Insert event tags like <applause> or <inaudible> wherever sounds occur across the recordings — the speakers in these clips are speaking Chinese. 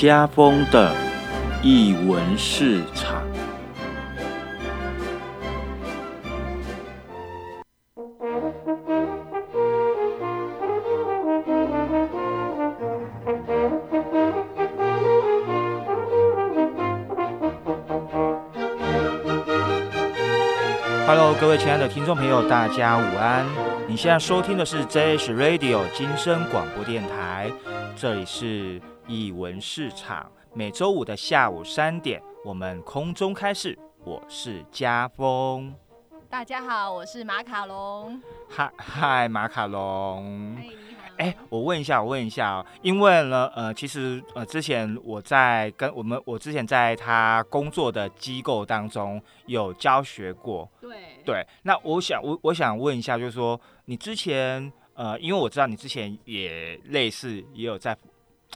家风的译文市场。Hello，各位亲爱的听众朋友，大家午安！你现在收听的是 JH Radio 金声广播电台，这里是译文市场，每周五的下午三点，我们空中开市，我是家峰。大家好，我是马卡龙。嗨嗨，马卡龙。哎，我问一下，我问一下哦，因为呢，呃，其实呃，之前我在跟我们，我之前在他工作的机构当中有教学过，对对。那我想，我我想问一下，就是说，你之前呃，因为我知道你之前也类似也有在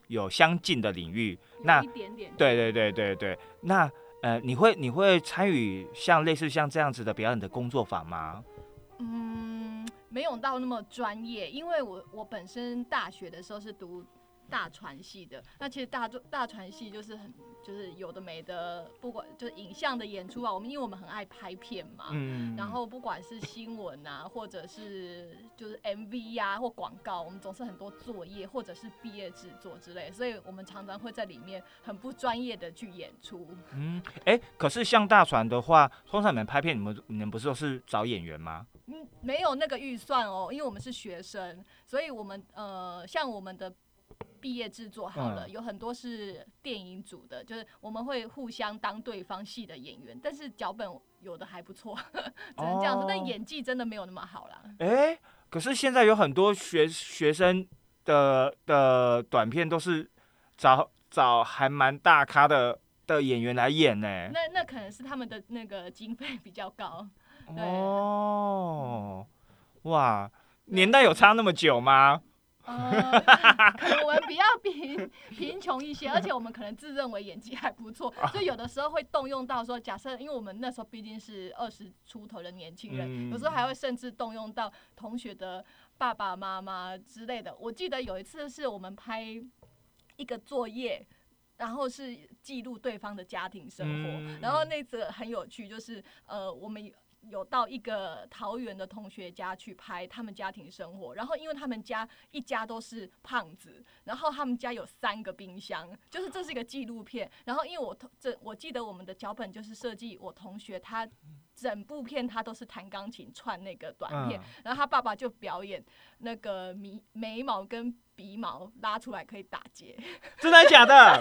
有相近的领域，那一点点。对对对对对，那呃，你会你会参与像类似像这样子的表演的工作坊吗？嗯，没有到那么专业，因为我我本身大学的时候是读大传系的，那其实大大传系就是很就是有的没的，不管就是影像的演出啊，我们因为我们很爱拍片嘛，嗯，然后不管是新闻啊，或者是就是 MV 呀、或广告，我们总是很多作业或者是毕业制作之类，所以我们常常会在里面很不专业的去演出。嗯，哎，可是像大船的话，通常你们拍片，你们你们不是都是找演员吗？嗯，没有那个预算哦，因为我们是学生，所以我们呃，像我们的毕业制作好了，嗯有很多是电影组的，就是我们会互相当对方戏的演员，但是脚本有的还不错，<laughs> 只能这样说，哦但演技真的没有那么好啦。哎，可是现在有很多学学生的的短片都是找找还蛮大咖的的演员来演呢。那那可能是他们的那个经费比较高，对哦，哇，年代有差那么久吗？呃，可能我们比较贫贫穷一些，<laughs> 而且我们可能自认为演技还不错，所以有的时候会动用到说，假设因为我们那时候毕竟是二十出头的年轻人，嗯有时候还会甚至动用到同学的爸爸妈妈之类的。我记得有一次是我们拍一个作业。然后是记录对方的家庭生活，嗯然后那则很有趣，就是呃，我们有到一个桃园的同学家去拍他们家庭生活，然后因为他们家一家都是胖子，然后他们家有三个冰箱，就是这是一个纪录片。然后因为我同这我记得我们的脚本就是设计我同学他整部片他都是弹钢琴串那个短片，嗯。然后他爸爸就表演那个眉眉毛跟鼻毛拉出来可以打结，<laughs> 真的假的？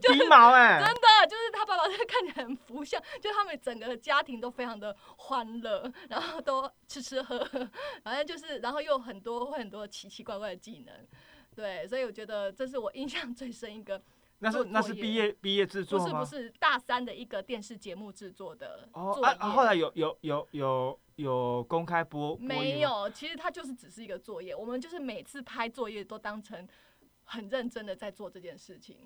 真的，<laughs> 鼻毛哎、真的就是他爸爸是看起来很福相，就他们整个家庭都非常的欢乐，然后都吃吃喝喝，反正就是，然后又很多会很多奇奇怪怪的技能，对，所以我觉得这是我印象最深一个，那是那是毕业毕业制作吗？不是不是大三的一个电视节目制作的哦啊啊！后来有有有有有公开播播没有，其实它就是只是一个作业，我们就是每次拍作业都当成很认真的在做这件事情，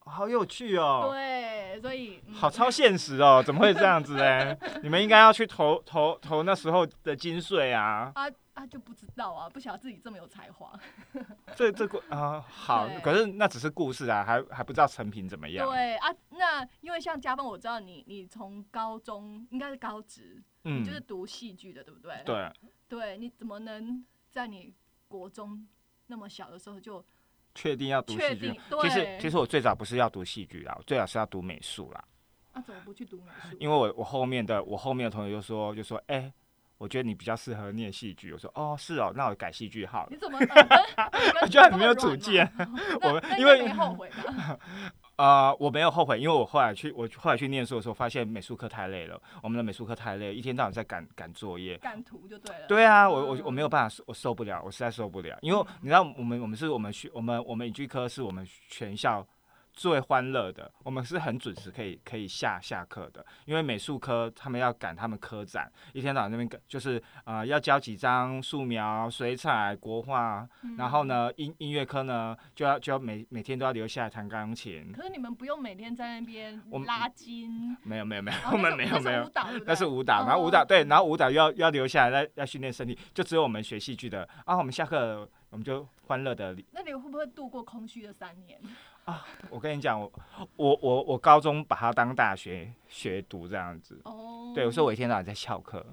好有趣哦。对，所以、嗯好超现实哦，怎么会这样子呢？<laughs> 你们应该要去投投投那时候的金税啊！啊啊就不知道啊，不晓得自己这么有才华。<laughs> 这这个啊、好，可是那只是故事啊，还还不知道成品怎么样。对啊，那因为像嘉邦，我知道你你从高中应该是高职，嗯你就是读戏剧的，对不对？对，对，你怎么能在你国中那么小的时候就确定要读戏剧。？其实，其实我最早不是要读戏剧啦，我最早是要读美术啦，啊怎么不去读美术？因为我我后面的我后面的同学就说就说哎。我觉得你比较适合念戏剧，我说哦是哦，那我改戏剧好了你。怎么？呃 <laughs> 我觉得很没有主见。<laughs> 我我们因为没后悔吧？<laughs> 呃，我没有后悔，因为我后来去我后来去念书的时候，发现美术课太累了，我们的美术课太累，一天到晚在赶赶作业。赶图就对了。对啊，我我我嗯没有办法，我受不了，我实在受不了，因为你知道，我们我们是我们学我们我们影剧科是我们全校最欢乐的，我们是很准时可以可以下下课的，因为美术科他们要赶他们科展，一天到晚那边赶就是呃要交几张素描、水彩、国画，嗯然后？呢音音乐科呢就要就要每每天都要留下来弹钢琴。可是你们不用每天在那边拉筋，没有没有没有，哦我们没有没有那是舞，蹈，对不对那是舞蹈，然后舞蹈对，然后舞蹈又要要留下来，要要训练身体，就只有我们学戏剧的啊，我们下课我们就欢乐的那你会不会度过空虚的三年？我跟你讲，我我我我高中把它当大学学读这样子。哦，对，所以我一天到晚在翘课。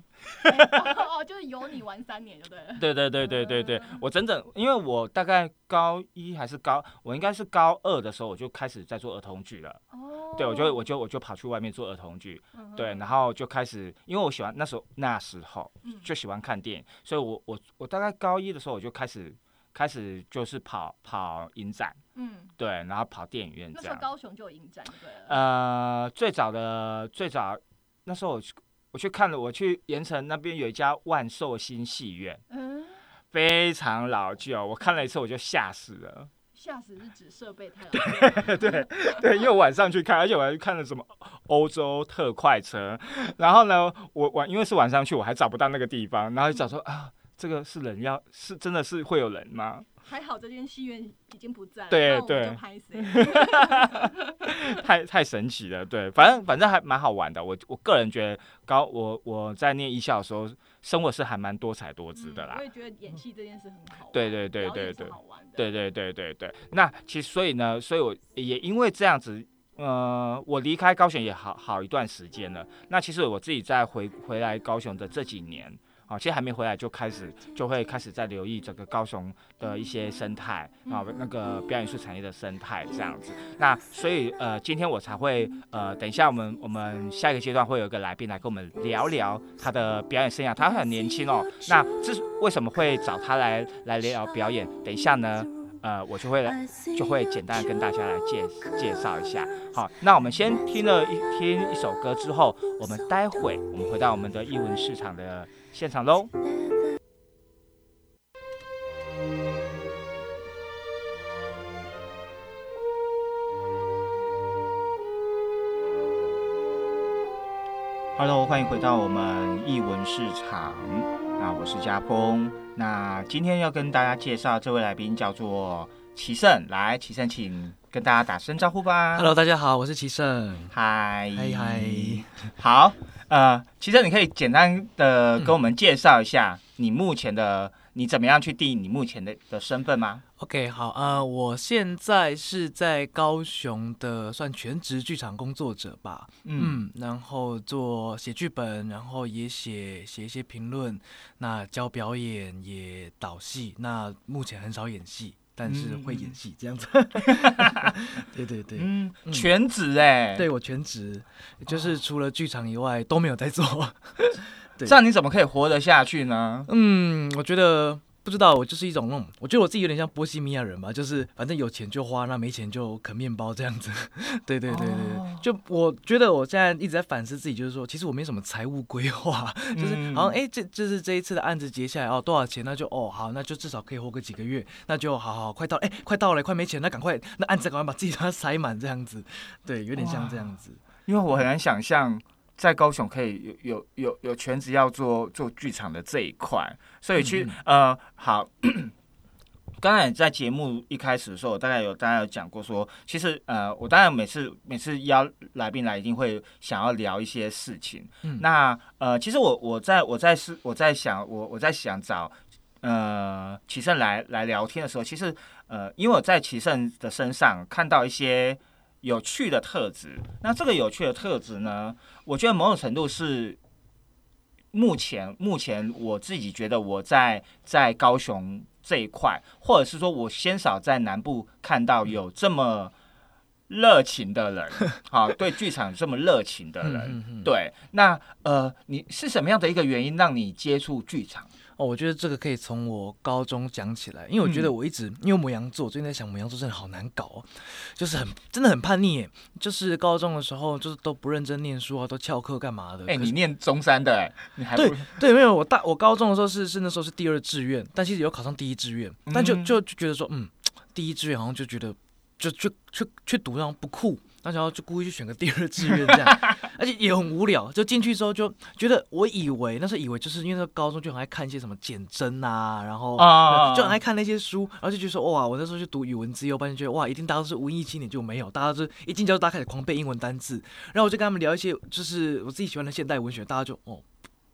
哦，就是有你玩三年就对了。对对对对对对嗯，我整整，因为我大概高一还是高，我应该是高二的时候我就开始在做儿童剧了。哦，对，我就我就我就跑去外面做儿童剧，嗯对，然后就开始，因为我喜欢那时候那时候嗯就喜欢看电影，所以我我我大概高一的时候我就开始开始就是跑跑影展，嗯，对，然后跑电影院那时候。高雄就有影展对了。呃，最早的最早那时候我去我去看了，我去盐城那边有一家万寿星戏院，嗯，非常老旧，我看了一次我就吓死了。吓死是指设备太老旧。<laughs> 对对，因为我晚上去看，而且我还去看了什么欧洲特快车，然后呢，我晚因为是晚上去，我还找不到那个地方，然后就找说啊，这个是人要是真的是会有人吗？还好这间戏院已经不在了，对对？<laughs> 太太神奇了，对，反正反正还蛮好玩的。我我个人觉得高我我在念艺校的时候，生活是还蛮多彩多姿的啦嗯我。也觉得演戏这件事很好玩，对对对对对好玩的。对对对对对，那其实所以呢，所以我也因为这样子，呃，我离开高雄也好好一段时间了。那其实我自己在回回来高雄的这几年，啊，其实还没回来就开始就会开始在留意整个高雄的一些生态啊，那个表演艺术产业的生态这样子。那所以呃，今天我才会呃，等一下我们我们下一个阶段会有一个来宾来跟我们聊聊他的表演生涯。他很年轻哦，那这为什么会找他来来聊表演？等一下呢，呃，我就会来就会简单的跟大家来介介绍一下。好，那我们先听了一听一首歌之后，我们待会我们回到我们的艺文市场的现场喽。Hello，欢迎回到我们译文市场。那我是家峰。那今天要跟大家介绍这位来宾叫做齐胜，来，齐胜，请跟大家打声招呼吧。Hello，大家好，我是齐胜。嗨，嗨嗨，好，呃，齐胜，你可以简单的跟我们介绍一下你目前的，你怎么样去定义你目前的的身份吗？OK，好，呃，我现在是在高雄的算全职剧场工作者吧，嗯，然后做写剧本，然后也写写一些评论，那教表演也导戏，那目前很少演戏，但是会演戏这样子。<laughs> 对对对，嗯，嗯。全职哎、对我全职，就是除了剧场以外都没有在做。<laughs> 这样你怎么可以活得下去呢？嗯，我觉得不知道，我就是一种那种，我觉得我自己有点像波西米亚人吧，就是反正有钱就花，那没钱就啃面包这样子。<laughs> 对对对对就我觉得我现在一直在反思自己，就是说，其实我没什么财务规划，<laughs> 就是嗯好像哎、这就是这一次的案子结下来哦，多少钱？那就哦好，那就至少可以活个几个月，那就好好快到哎、快到了，快没钱，那赶快那案子赶快把自己把它塞满这样子，对，有点像这样子。因为我很难想象在高雄可以有有有有全职要做做剧场的这一块，所以去、呃好。刚才在节目一开始的时候，我大概有大概有讲过说，其实呃，我当然每次每次邀来宾来，一定会想要聊一些事情。嗯那呃，其实我我在我在是我在想我我在想找呃齐胜来来聊天的时候，其实呃，因为我在齐胜的身上看到一些有趣的特质。那这个有趣的特质呢，我觉得某种程度是目前目前我自己觉得我在在高雄这一块，或者是说我鲜少在南部看到有这么热情的人，<laughs> 好，对剧场这么热情的人。对，那呃，你是什么样的一个原因让你接触剧场？哦，我觉得这个可以从我高中讲起来，因为我觉得嗯我一直、因为母羊座，最近在想母羊座真的好难搞、哦，就是很真的很叛逆耶，就是高中的时候就是都不认真念书啊，都翘课干嘛的。哎、你念中山的、哎，你还不对对，没有我大我高中的时候是是那时候是第二志愿，但其实有考上第一志愿，但就嗯就就觉得说，嗯，第一志愿好像就觉得就去去去读那种不酷，那时候就故意去选个第二志愿这样，<laughs> 而且也很无聊。就进去之后就觉得，我以为那时候以为就是因为那个高中就很爱看一些什么简真啊，然后啊就很爱看那些书，然后就觉得说哇，我那时候去读语文自由班，就觉得哇，一定大家都是文艺青年，就没有，大家就一进教室大家开始狂背英文单字，然后我就跟他们聊一些就是我自己喜欢的现代文学，大家就哦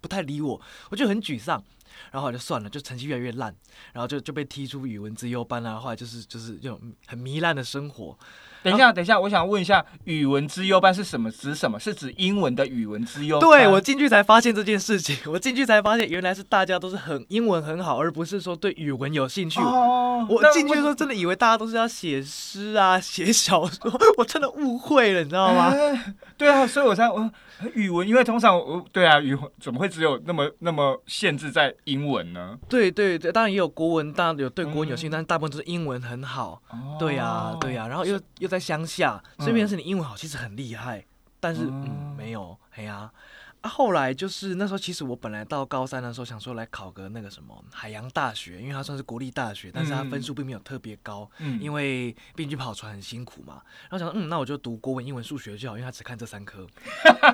不太理我，我就很沮丧。然后后来就算了，就成绩越来越烂，然后就就被踢出语文资优班啊，后来就是就是这种很糜烂的生活。等一下，等一下，我想问一下，语文资优班是什么？指什么？是指英文的语文资优？对我进去才发现这件事情，我进去才发现原来是大家都是很英文很好，而不是说对语文有兴趣。哦，我进去的时候真的以为大家都是要写诗啊、写小说，我真的误会了，你知道吗？哎对啊，所以我才我语文，因为通常我对啊，语文怎么会只有那么那么限制在英文呢？对对对，当然也有国文，当然有对国文有兴趣，嗯。但是大部分都是英文很好。哦。对呀、对呀、然后又又在乡下，所以变成是你英文好，其实很厉害，但是嗯嗯没有，哎呀、啊，后来就是那时候，其实我本来到高三的时候想说来考个那个什么海洋大学，因为它算是国立大学，但是它分数并没有特别高，嗯因为毕竟跑船很辛苦嘛。然后想说，嗯，那我就读国文、英文、数学就好，因为他只看这三科。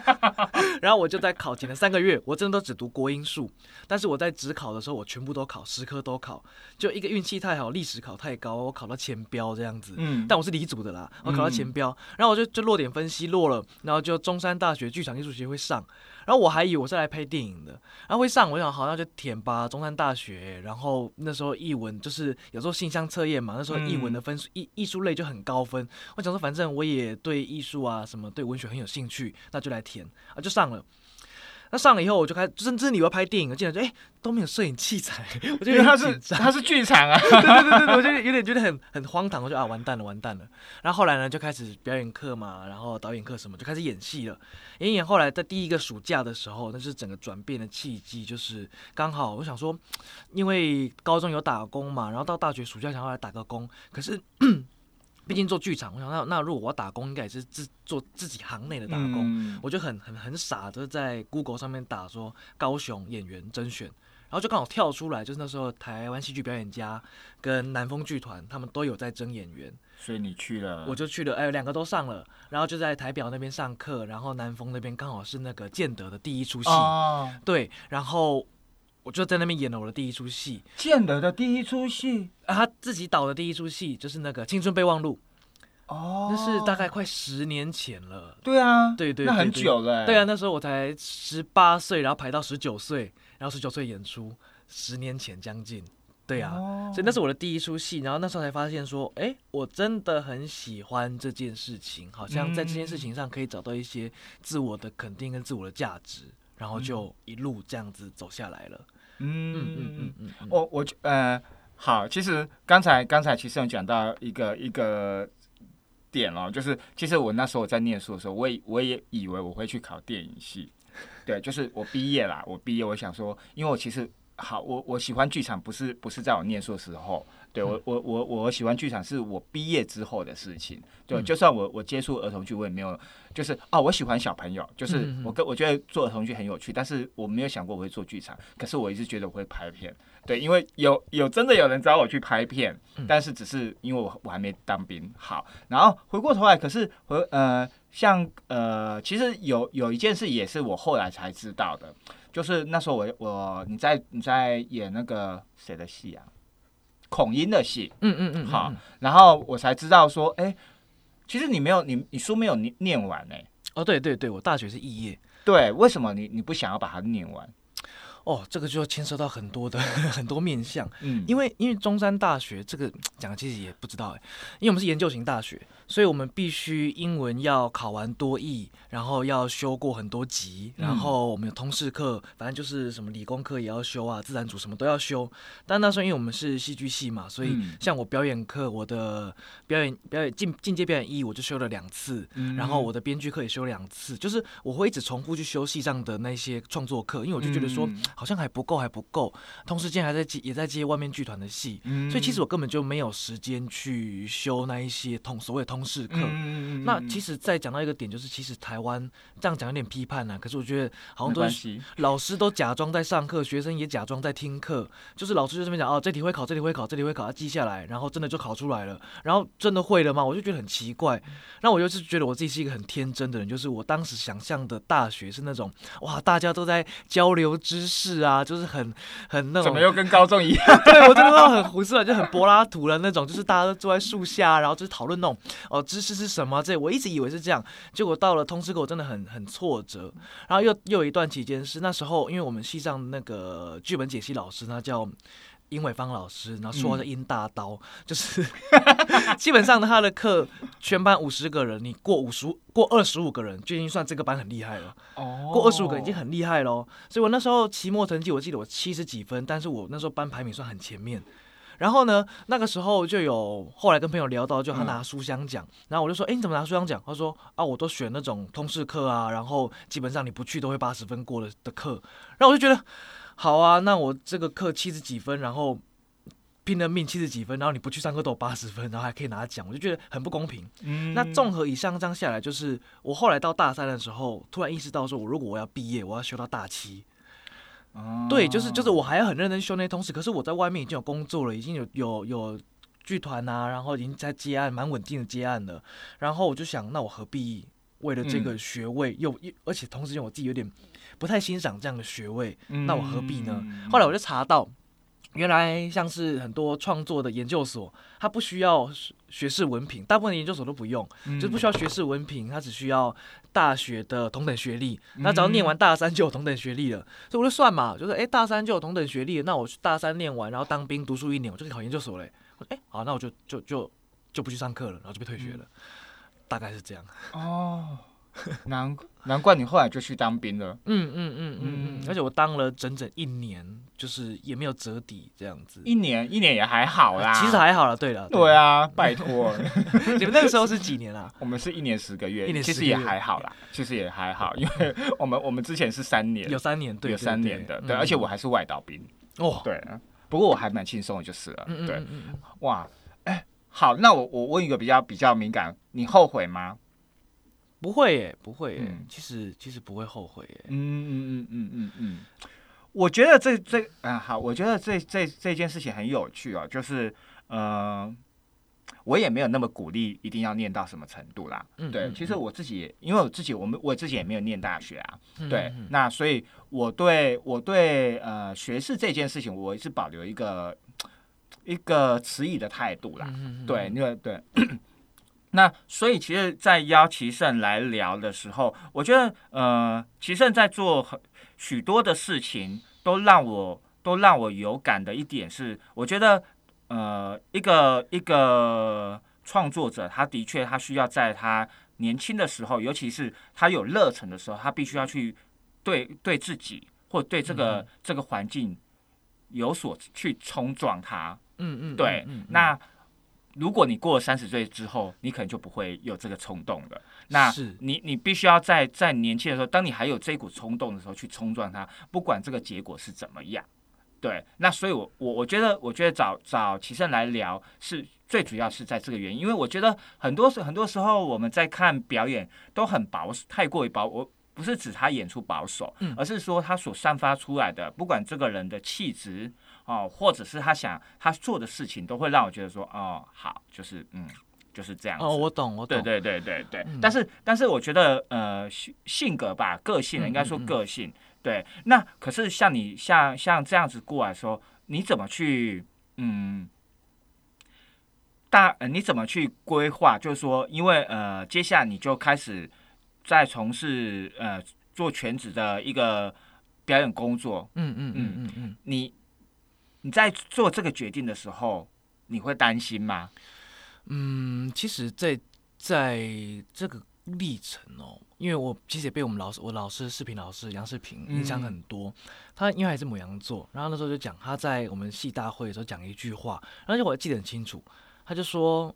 <laughs> 然后我就在考前的三个月，我真的都只读国英数，但是我在只考的时候，我全部都考，十科都考，就一个运气太好，历史考太高，我考到前标这样子。嗯但我是理组的啦，我考到前标，然后我就就落点分析落了，然后就中山大学剧场艺术学会上，然后我还以为我是来拍电影的，然后会上，我想好像就填吧，中山大学，然后那时候译文就是有时候信箱测验嘛，那时候译文的分数艺艺术类就很高分，我想说反正我也对艺术啊什么对文学很有兴趣，那就来填啊就上了。那上了以后，我就开始真真的以为拍电影，我进来就哎、都没有摄影器材，我就有因为它是点紧张。它是剧场啊，对对对对，我就有点觉得很很荒唐，我就啊完蛋了完蛋了。然后后来呢就开始表演课嘛，然后导演课什么就开始演戏了。演一演后来在第一个暑假的时候，那是整个转变的契机，就是刚好我想说，因为高中有打工嘛，然后到大学暑假想要来打个工，可是。毕竟做剧场，我想那那如果我要打工，应该也是自做自己行内的打工。嗯。我就很很很傻就是在 Google 上面打说高雄演员甄选，然后就刚好跳出来，就是那时候台湾戏剧表演家跟南风剧团他们都有在争演员，所以你去了，我就去了，哎，两个都上了，然后就在台表那边上课，然后南风那边刚好是那个建德的第一出戏，哦，对，然后我就在那边演了我的第一出戏，建德的第一出戏？啊，他自己导的第一出戏就是那个《青春备忘录》，哦，那是大概快十年前了。对啊，对对那很久了，对啊，，那时候我才十八岁，然后排到十九岁，然后十九岁演出，十年前将近。对啊，哦。所以那是我的第一出戏，然后那时候才发现说，哎，我真的很喜欢这件事情，好像在这件事情上可以找到一些自我的肯定跟自我的价值，然后就一路这样子走下来了。嗯嗯嗯嗯嗯嗯，我我觉呃，好，其实刚才刚才其实有讲到一个一个点哦，就是其实我那时候我在念书的时候，我也我也以为我会去考电影系，对，就是我毕业啦，我毕业我想说，因为我其实好，我我喜欢剧场不是不是在我念书的时候，对我我我我喜欢剧场是我毕业之后的事情，对，嗯。就算我我接触儿童剧，我也没有就是哦，我喜欢小朋友，就是我跟我觉得做儿童剧很有趣，但是我没有想过我会做剧场，可是我一直觉得我会拍片，对，因为有有真的有人找我去拍片，嗯。但是只是因为我我还没当兵，好，然后回过头来，可是回呃像呃，其实有有一件事也是我后来才知道的，就是那时候我我你在你在演那个谁的戏啊，孔音的戏，嗯嗯嗯，好嗯，然后我才知道说，哎、其实你没有你你书没有念念完呢、哦，对对对，我大学是肄业。对，为什么你你不想要把它念完？哦，这个就牵涉到很多的 <laughs> 很多面向，嗯，因为因为中山大学这个讲其实也不知道哎，因为我们是研究型大学，所以我们必须英文要考完多译，然后要修过很多级，然嗯后我们有通识课，反正就是什么理工课也要修啊，自然组什么都要修。但那时候因为我们是戏剧系嘛，所以嗯。像我表演课，我的表演表演进进阶表演一我就修了两次，嗯。然后我的编剧课也修两次，就是我会一直重复去修戏上的那些创作课，因为我就觉得说、嗯。好像还不够，还不够。同时间还在接也在接外面剧团的戏，嗯。所以其实我根本就没有时间去修那一些通所谓通识课。嗯那其实再讲到一个点，就是其实台湾这样讲有点批判呢、可是我觉得好像都是，老师都假装在上课，学生也假装在听课，就是老师就这么讲哦，这题会考，这题会考，这题会考，他记下来，然后真的就考出来了，然后真的会了吗？我就觉得很奇怪。那我就是觉得我自己是一个很天真的人，就是我当时想象的大学是那种哇，大家都在交流知识啊，就是很很那种怎么，又跟高中一样？<laughs> 对 <laughs> 我真的很胡思乱，就很柏拉图的那种，就是大家都坐在树下，然后就是讨论那种哦知识是什么这，我一直以为是这样，结果到了通识课我真的很很挫折，然后又又有一段期间是那时候，因为我们系上那个剧本解析老师，他叫。殷伟芳老师，然后说的殷大刀，就是 <laughs> 基本上他的课全班五十个人，你过五十过二十五个人就已经算这个班很厉害了。哦过二十五个已经很厉害喽。所以我那时候期末成绩，我记得我七十几分，但是我那时候班排名算很前面。然后呢，那个时候就有后来跟朋友聊到，就他拿书香奖，然后我就说，哎，你怎么拿书香奖？他说，啊，我都选那种通识课啊，然后基本上你不去都会八十分过的的课。然后我就觉得，好啊，那我这个课七十几分，然后拼了命七十几分，然后你不去上课都有八十分，然后还可以拿奖，我就觉得很不公平。嗯那综合以上这样下来，就是我后来到大三的时候，突然意识到说，我如果我要毕业，我要修到大七。哦对，就是就是我还要很认真修那些东西，可是我在外面已经有工作了，已经有有有剧团啊，然后已经在接案，蛮稳定的接案了。然后我就想，那我何必为了这个嗯学位，又又而且同时间我自己有点不太欣赏这样的学位，那我何必呢？嗯后来我就查到，原来像是很多创作的研究所，它不需要学学士文凭，大部分的研究所都不用，就是不需要学士文凭，它只需要大学的同等学历。那只要念完大三就有同等学历了，所以我就算嘛，就是诶，大三就有同等学历，那我去大三念完，然后当兵读书一年，我就可以考研究所嘞。我说诶，好，那我就就就就不去上课了，然后就被退学了，大概是这样。哦，难难怪你后来就去当兵了。嗯嗯嗯嗯而且我当了整整一年，就是也没有折抵这样子。一年一年也还好啦，其实还好了，对了，对啊，拜托，<laughs> 你们那个时候是几年啊？我们是一年十个月，一年其实也还好啦，其实也还好，因为我们我们之前是三年，有三年，对，有三年的，对，嗯。而且我还是外岛兵，哦，对，不过我还蛮轻松的，就是了，对，哇，哎，好，那我我问一个比较比较敏感，你后悔吗？不会耶，不会耶嗯，其实其实不会后悔耶。嗯嗯嗯嗯嗯嗯，我觉得这这啊好，我觉得这这这件事情很有趣哦，就是呃，我也没有那么鼓励一定要念到什么程度啦。对，嗯嗯其实我自己因为我自己我们我自己也没有念大学啊，嗯对，那所以我对我对呃学士这件事情，我是保留一个一个迟疑的态度啦。对，因为对。那所以其实，在邀齐胜来聊的时候，我觉得，呃，齐胜在做很许多的事情，都让我都让我有感的一点是，我觉得，呃，一个一个创作者，他的确他需要在他年轻的时候，尤其是他有热忱的时候，他必须要去对对自己或对这个、嗯。这个环境有所去冲撞他。嗯嗯，对，嗯嗯嗯。那如果你过了三十岁之后，你可能就不会有这个冲动了。那是你你必须要在在年轻的时候，当你还有这股冲动的时候去冲撞它，不管这个结果是怎么样。对，那所以我，我我觉得，我觉得找找齐胜来聊是最主要是在这个原因，因为我觉得很多时很多时候我们在看表演都很保守，太过于保我。不是指他演出保守，嗯而是说他所散发出来的，不管这个人的气质哦，或者是他想他做的事情，都会让我觉得说，哦，好，就是嗯，就是这样子。哦，我懂，我懂，对对对对对，嗯但是但是我觉得呃性性格吧，个性嗯应该说嗯嗯个性，对。那可是像你像像这样子过来说，你怎么去嗯大呃你怎么去规划？就是说，因为呃接下来你就开始在从事呃做全职的一个表演工作，嗯嗯嗯嗯嗯，你你在做这个决定的时候，你会担心吗？嗯，其实在，在这个历程哦，因为我其实也被我们老师，我老师视频老师杨世平影响嗯很多。他因为还是母羊座，然后那时候就讲他在我们系大会的时候讲一句话，而且我还记得很清楚，他就说。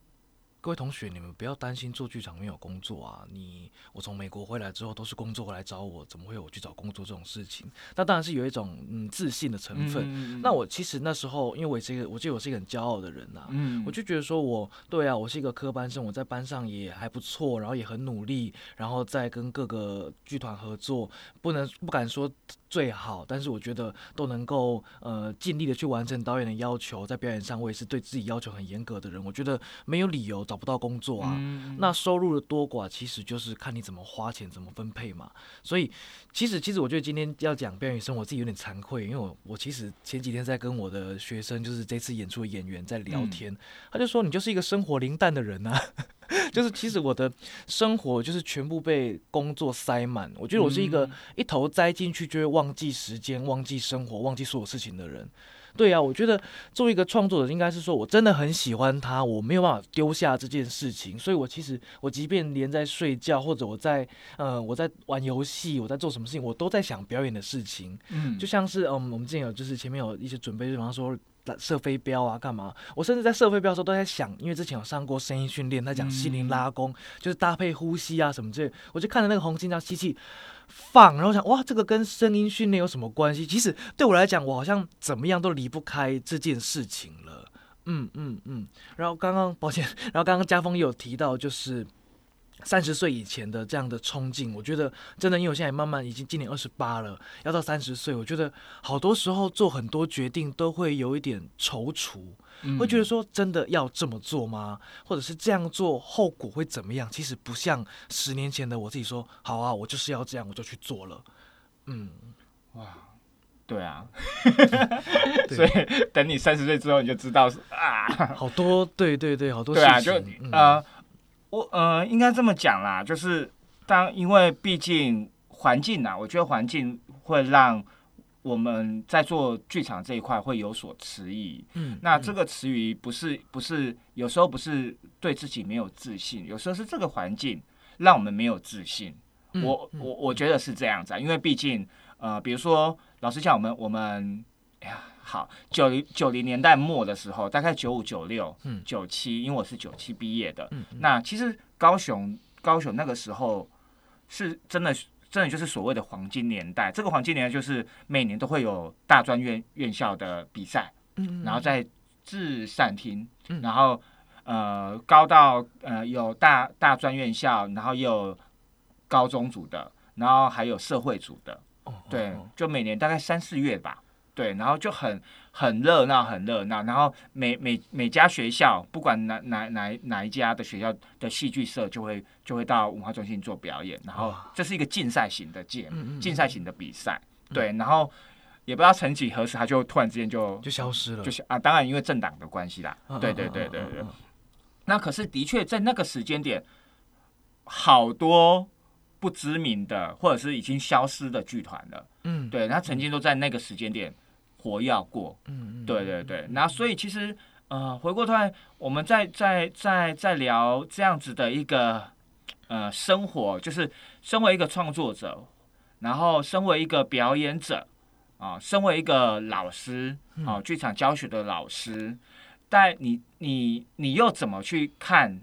各位同学，你们不要担心做剧场没有工作啊！你我从美国回来之后都是工作回来找我，怎么会有我去找工作这种事情？那当然是有一种嗯自信的成分。嗯那我其实那时候，因为我也是一个，我记得我是一个很骄傲的人呐、嗯我就觉得说我，对啊，我是一个科班生，我在班上也还不错，然后也很努力，然后再跟各个剧团合作，不能不敢说最好，但是我觉得都能够呃尽力的去完成导演的要求，在表演上我也是对自己要求很严格的人，我觉得没有理由找找不到工作啊。嗯那收入的多寡，其实就是看你怎么花钱，怎么分配嘛。所以，其实其实我觉得今天要讲表演生活，我自己有点惭愧，因为我我其实前几天在跟我的学生，就是这次演出的演员在聊天，他就说你就是一个生活零蛋的人啊。<laughs> 就是其实我的生活就是全部被工作塞满，我觉得我是一个嗯一头栽进去就会忘记时间、忘记生活、忘记所有事情的人。对啊，我觉得作为一个创作者，应该是说我真的很喜欢他，我没有办法丢下这件事情，所以我其实我即便连在睡觉，或者我在呃我在玩游戏，我在做什么事情，我都在想表演的事情。嗯就像是嗯，我们之前有就是前面有一些准备，就比方说射飞镖啊，干嘛？我甚至在射飞镖的时候都在想，因为之前有上过声音训练，他讲心灵拉弓，就是搭配呼吸啊什么之类，我就看着那个红心跳吸气放，然后想哇，这个跟声音训练有什么关系？其实对我来讲，我好像怎么样都离不开这件事情了。嗯嗯嗯。然后刚刚抱歉，然后刚刚家峰也有提到，就是。三十岁以前的这样的冲劲，我觉得真的，因为我现在慢慢已经今年二十八了，要到三十岁，我觉得好多时候做很多决定都会有一点踌躇，嗯会觉得说真的要这么做吗？或者是这样做后果会怎么样？其实不像十年前的我自己说，好啊，我就是要这样，我就去做了。嗯，哇，对啊，<laughs> 所以等你三十岁之后，你就知道啊，好多对对对，好多事对情，啊，就嗯呃，我呃应该这么讲啦，就是当因为毕竟环境啊，我觉得环境会让我们在做剧场这一块会有所迟疑。嗯，那这个迟疑不是不是有时候不是对自己没有自信，有时候是这个环境让我们没有自信。嗯我嗯我我觉得是这样子啊，因为毕竟呃，比如说老实讲，我们我们哎呀，好九零九零年代末的时候，大概九五九六嗯。九七，因为我是九七毕业的，嗯嗯。那其实高雄高雄那个时候是真的真的就是所谓的黄金年代，这个黄金年代就是每年都会有大专院院校的比赛，嗯然后在至善厅，嗯。然后呃高到呃有大大专院校，然后也有高中组的，然后还有社会组的，哦对哦，就每年大概三四月吧，对，然后就很很热闹，很热闹，然后每每每家学校，不管哪哪哪哪一家的学校的戏剧社，就会就会到文化中心做表演，然后这是一个竞赛型的节目，嗯嗯竞赛型的比赛，对，然后也不知道曾几何时，他就突然之间就就消失了，就是啊，当然因为政党的关系啦，嗯对对对对对嗯。那可是的确在那个时间点，好多不知名的或者是已经消失的剧团了，嗯，对，他曾经都在那个时间点活跃过，嗯，嗯，对对对。那所以其实呃，回过头来，我们在在在在聊这样子的一个呃生活，就是身为一个创作者，然后身为一个表演者啊，身为一个老师啊，剧场教学的老师，但你你你又怎么去看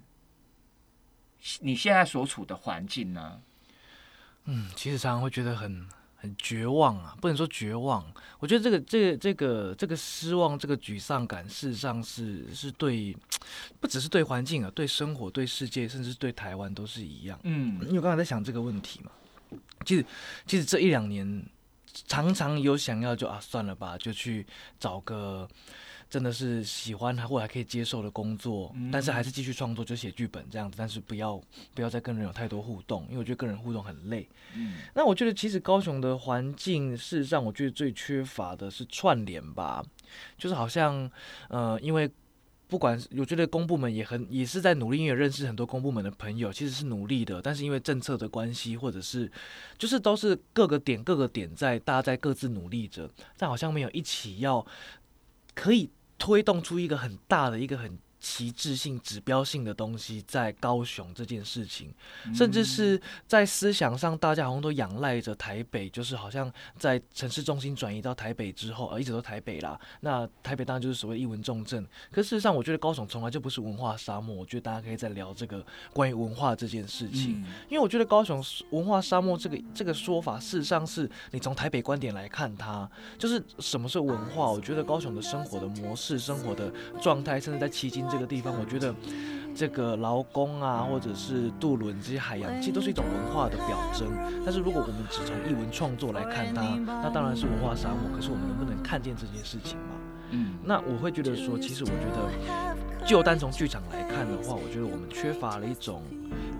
你现在所处的环境呢？嗯，其实常常会觉得很很绝望啊，不能说绝望，我觉得这个这个这个这个失望、这个沮丧感，事实上是是对，不只是对环境啊，对生活、对世界，甚至对台湾都是一样。嗯因为我刚才在想这个问题嘛，其实其实这一两年常常有想要就啊算了吧，就去找个真的是喜欢还或者还可以接受的工作，嗯但是还是继续创作，就写剧本这样子，但是不要不要再跟人有太多互动，因为我觉得跟人互动很累。嗯那我觉得其实高雄的环境，事实上我觉得最缺乏的是串联吧，就是好像呃，因为不管我觉得公部门也很也是在努力，因为认识很多公部门的朋友，其实是努力的，但是因为政策的关系，或者是就是都是各个点各个点在大家在各自努力着，但好像没有一起要可以推动出一个很大的一个很旗帜性、指标性的东西在高雄这件事情。甚至是在思想上，大家好像都仰赖着台北，就是好像在城市中心转移到台北之后，呃，一直都台北啦。那台北当然就是所谓一文重镇，可事实上，我觉得高雄从来就不是文化沙漠。我觉得大家可以再聊这个关于文化这件事情。嗯因为我觉得高雄文化沙漠这个这个说法，事实上是你从台北观点来看它，就是什么是文化。我觉得高雄的生活的模式、生活的状态，甚至在旗津这个地方，我觉得这个劳工啊，或者是渡轮这些海洋，其实都是一种文化的表征。但是如果我们只从艺文创作来看它，那当然是文化沙漠。可是我们能不能看见这件事情嘛？嗯那我会觉得说，其实我觉得就单从剧场来看的话，我觉得我们缺乏了一种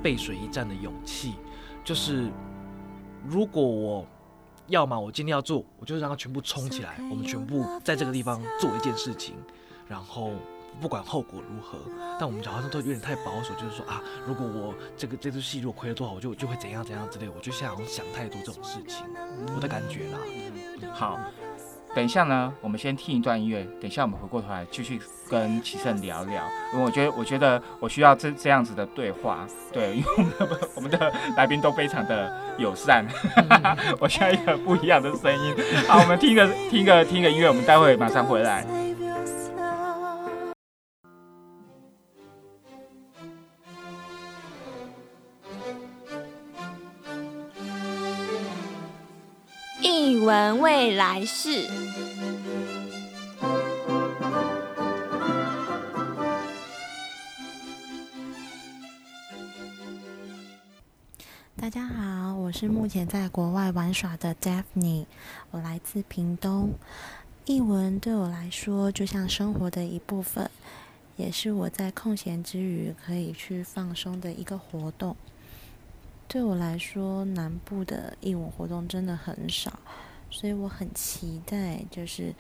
背水一战的勇气。就是如果我要么我今天要做，我就让它全部冲起来，我们全部在这个地方做一件事情，然后不管后果如何，但我们好像都有点太保守，就是说啊，如果我这个这出戏如果亏了多少，我就就会怎样怎样之类，我就现在好像想太多这种事情，我的感觉啦。好，等一下呢，我们先听一段音乐，等一下我们回过头来继续跟启胜聊聊，因为我觉得我觉得我需要这这样子的对话，对，因为我们的我们的来宾都非常的友善，<laughs> 我需要一个不一样的声音。好，我们听个听个听个音乐，我们待会马上回来。译文未来式。大家好，我是目前在国外玩耍的 Daphne，我来自屏东。译文对我来说就像生活的一部分，也是我在空闲之余可以去放松的一个活动。对我来说，南部的译文活动真的很少，所以我很期待，就是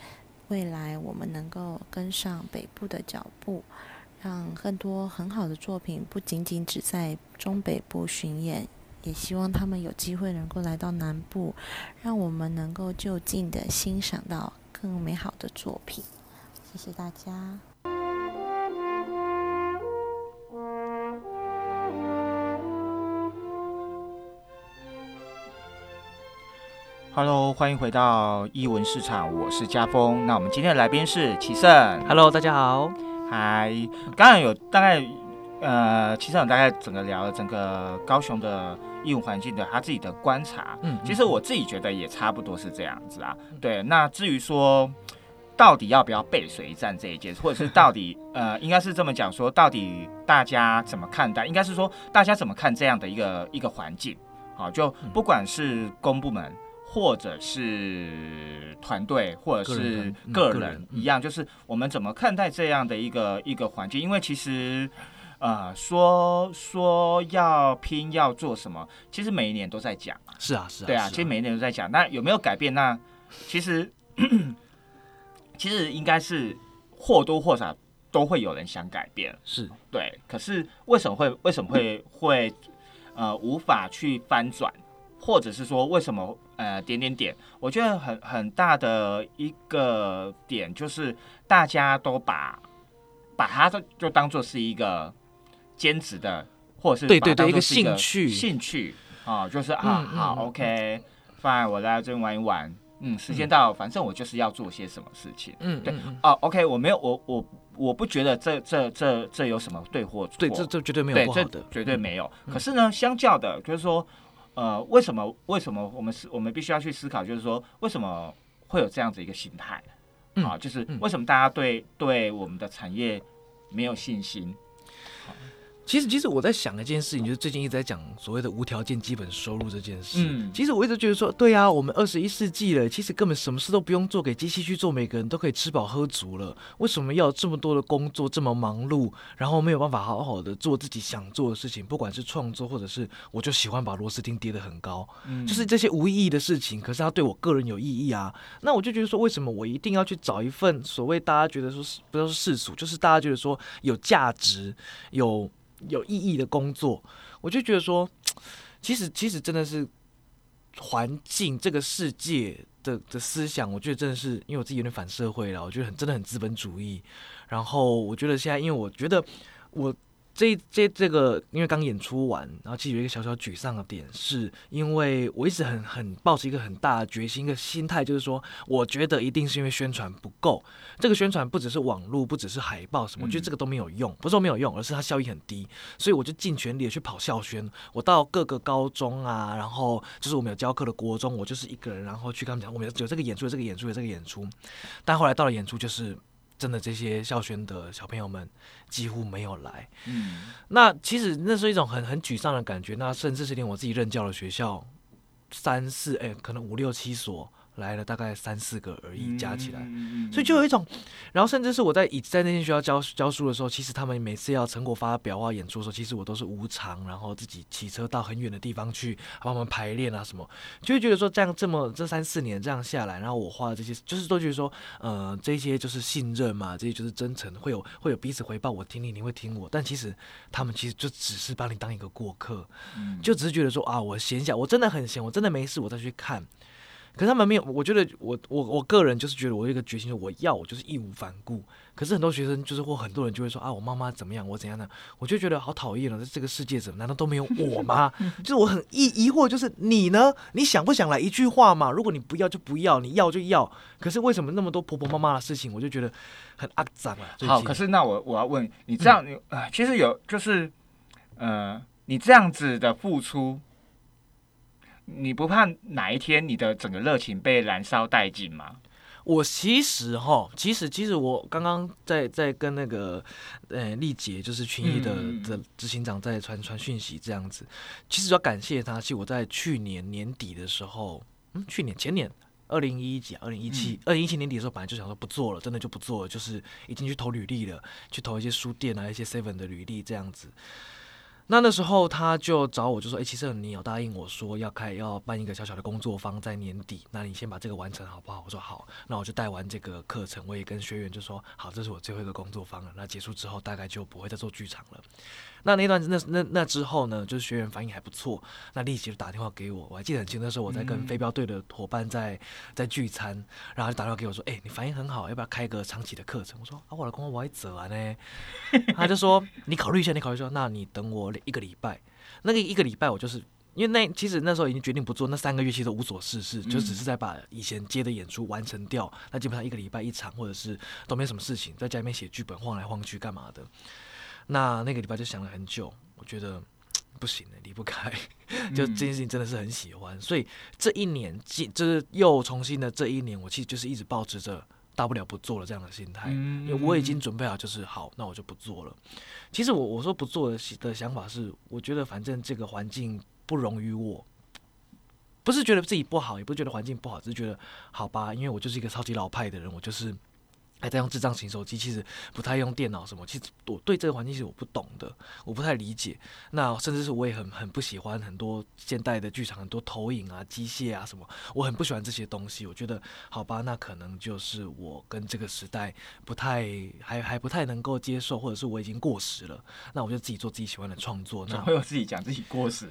未来我们能够跟上北部的脚步，让更多很好的作品不仅仅只在中北部巡演，也希望他们有机会能够来到南部，让我们能够就近的欣赏到更美好的作品。谢谢大家。Hello，欢迎回到译文市场，我是家峰。那我们今天的来宾是齐胜。Hello，大家好。嗨，刚刚有大概呃，齐胜有大概整个聊了整个高雄的译文环境的他自己的观察。嗯，其实我自己觉得也差不多是这样子啊。对，那至于说到底要不要背水一战这一件，或者是到底 <laughs> 呃，应该是这么讲说，到底大家怎么看待？应该是说大家怎么看这样的一个一个环境？好，就不管是公部门。或者是团队，或者是个人一样，就是我们怎么看待这样的一个一个环境？因为其实，呃，说说要拼要做什么，其实每一年都在讲。是啊，是啊，对啊，其实每一年都在讲。那有没有改变？那其实 <coughs> 其实应该是或多或少都会有人想改变。是对，可是为什么会为什么会会呃无法去翻转？或者是说为什么呃点点点？我觉得很很大的一个点就是大家都把把它就就当做是一个兼职的，或者是对对对一个兴趣。兴趣。啊，就是啊嗯好 OK fine，我来这边玩一玩，嗯，时间到，反正我就是要做些什么事情，嗯，对哦 OK，我没有我我我不觉得这这这这有什么对或错，对，这这绝对没。有不好的，绝对没有。嗯。可是呢，相较的，就是说，呃，为什么为什么我们是我们必须要去思考，就是说，为什么会有这样子一个心态嗯啊？就是嗯为什么大家对对我们的产业没有信心？其实，其实我在想一件事情，就是最近一直在讲所谓的无条件基本收入这件事。嗯其实我一直觉得说，对啊，我们二十一世纪了，其实根本什么事都不用做，给机器去做，每个人都可以吃饱喝足了。为什么要这么多的工作，这么忙碌，然后没有办法好好的做自己想做的事情？不管是创作，或者是我就喜欢把螺丝钉叠得很高，嗯就是这些无意义的事情，可是它对我个人有意义啊。那我就觉得说，为什么我一定要去找一份所谓大家觉得说是不要说世俗，就是大家觉得说有价值、有有意义的工作？我就觉得说，<tsk> 其实其实真的是环境这个世界的的思想，我觉得真的是因为我自己有点反社会了，我觉得很真的很资本主义。然后我觉得现在，因为我觉得我。这这这个，因为刚演出完，然后其实有一个小小沮丧的点，是因为我一直很很抱着一个很大的决心，一个心态，就是说，我觉得一定是因为宣传不够。这个宣传不只是网络，不只是海报什么，我觉得这个都没有用，不是说没有用，而是它效益很低。所以我就尽全力的去跑校宣，我到各个高中啊，然后就是我们有教课的国中，我就是一个人，然后去跟他们讲，我们有有这个演出，有这个演出，有这个演出。但后来到了演出，就是真的这些校宣的小朋友们几乎没有来。嗯那其实那是一种很很沮丧的感觉，那甚至是连我自己任教的学校，三四哎、可能五六七所来了大概三四个而已，加起来。嗯所以就有一种，然后甚至是我在以在那些学校教教书的时候，其实他们每次要成果发表啊、演出的时候，其实我都是无偿，然后自己骑车到很远的地方去帮他们排练啊什么，就会觉得说这样这么这三四年这样下来，然后我花的这些，就是都觉得说，呃，这些就是信任嘛，这些就是真诚，会有会有彼此回报，我听你，你会听我，但其实他们其实就只是把你当一个过客，嗯就只是觉得说啊，我闲下，我真的很闲，我真的没事，我再去看。可是他们没有，我觉得我我我个人就是觉得我有一个决心，我要我就是义无反顾。可是很多学生就是或很多人就会说啊，我妈妈怎么样，我怎样呢？我就觉得好讨厌了，这个世界怎么难道都没有我吗？<laughs> 就是我很疑疑惑，就是你呢？你想不想来一句话嘛？如果你不要就不要，你要就要。可是为什么那么多婆婆妈妈的事情，我就觉得很肮脏啊？好，可是那我我要问你，这样你呃，其实有就是呃，你这样子的付出，你不怕哪一天你的整个热情被燃烧殆尽吗？我其实哈，其实其实我刚刚在在跟那个呃丽姐，就是群益的的执行长在传传讯息这样子。其实要感谢他，其实我在去年年底的时候，嗯，去年前年。二零一几、二零一七、二零一七年底的时候，本来就想说不做了，真的就不做了，就是已经去投履历了，去投一些书店啊、一些 seven 的履历这样子。那那时候他就找我，就说：“哎、其实你有答应我说要开要办一个小小的工作坊，在年底，那你先把这个完成好不好？”我说：“好。”那我就带完这个课程，我也跟学员就说：“好，这是我最后一个工作坊了。那结束之后，大概就不会再做剧场了。”那那段那那那之后呢，就是学员反应还不错，那立即就打电话给我，我还记得很清，那时候我在跟嗯飞镖队的伙伴在在聚餐，然后就打电话给我说：“哎、你反应很好，要不要开个长期的课程？”我说：“啊，我老公我还走啊呢。<laughs> ”他就说：“你考虑一下，你考虑说，那你等我一个礼拜。”那个一个礼拜，我就是因为那其实那时候已经决定不做，那三个月其实都无所事事，就只是在把以前接的演出完成掉。那基本上一个礼拜一场，或者是都没什么事情，在家里面写剧本，晃来晃去干嘛的。那那个礼拜就想了很久，我觉得不行的，离不开。就这件事情真的是很喜欢，所以这一年，即就是又重新的这一年，我其实就是一直保持着大不了不做了这样的心态。嗯因为我已经准备好，就是好，那我就不做了。其实我我说不做的的想法是，我觉得反正这个环境不容于我，不是觉得自己不好，也不是觉得环境不好，只是觉得好吧，因为我就是一个超级老派的人，我就是。还在用智障型手机，其实不太用电脑什么。其实我对这个环境其实我不懂的，我不太理解。那甚至是我也很很不喜欢很多现代的剧场，很多投影啊、机械啊什么，我很不喜欢这些东西。我觉得好吧，那可能就是我跟这个时代不太还还不太能够接受，或者是我已经过时了。那我就自己做自己喜欢的创作。那 <laughs> 会有自己讲自己过时？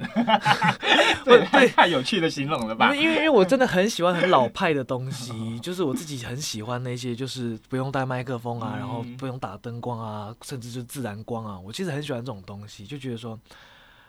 <laughs> 这也太太有趣的形容了吧？因为因为因为我真的很喜欢很老派的东西，<laughs> 就是我自己很喜欢那些，就是不用带麦克风啊，嗯然后不用打灯光啊，甚至就自然光啊，我其实很喜欢这种东西，就觉得说。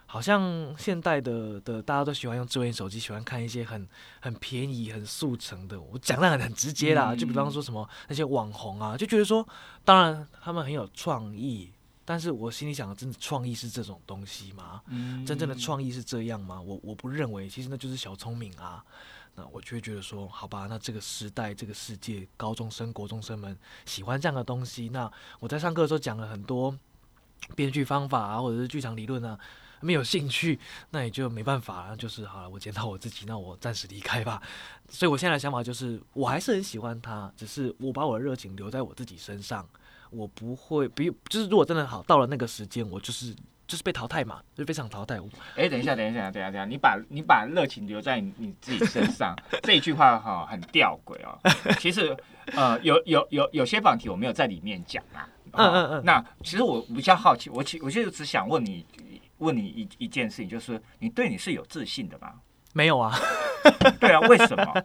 好像现代的的大家都喜欢用智慧手机，喜欢看一些很很便宜、很速成的。我讲的很很直接啦，嗯就比方说什么那些网红啊，就觉得说，当然他们很有创意，但是我心里想的，真的创意是这种东西吗？嗯真正的创意是这样吗？我我不认为，其实那就是小聪明啊。那我就会觉得说，好吧，那这个时代、这个世界，高中生、国中生们喜欢这样的东西。那我在上课的时候讲了很多编剧方法啊，或者是剧场理论啊，没有兴趣，那也就没办法了。就是好了，我检讨我自己，那我暂时离开吧。所以我现在的想法就是，我还是很喜欢他，只是我把我的热情留在我自己身上。我不会，比就是如果真的好到了那个时间，我就是就是被淘汰嘛，就是被场淘汰。我哎，等一下，等一下，等一下，等一下，你把你把热情留在你你自己身上，<laughs> 这一句话哈很吊诡哦。其实呃，有有有有些榜题我没有在里面讲啊。嗯哦嗯嗯那其实我比较好奇，我其我就只想问你问你一一件事情，就是你对你是有自信的吗？没有啊。对啊，为什么？<laughs>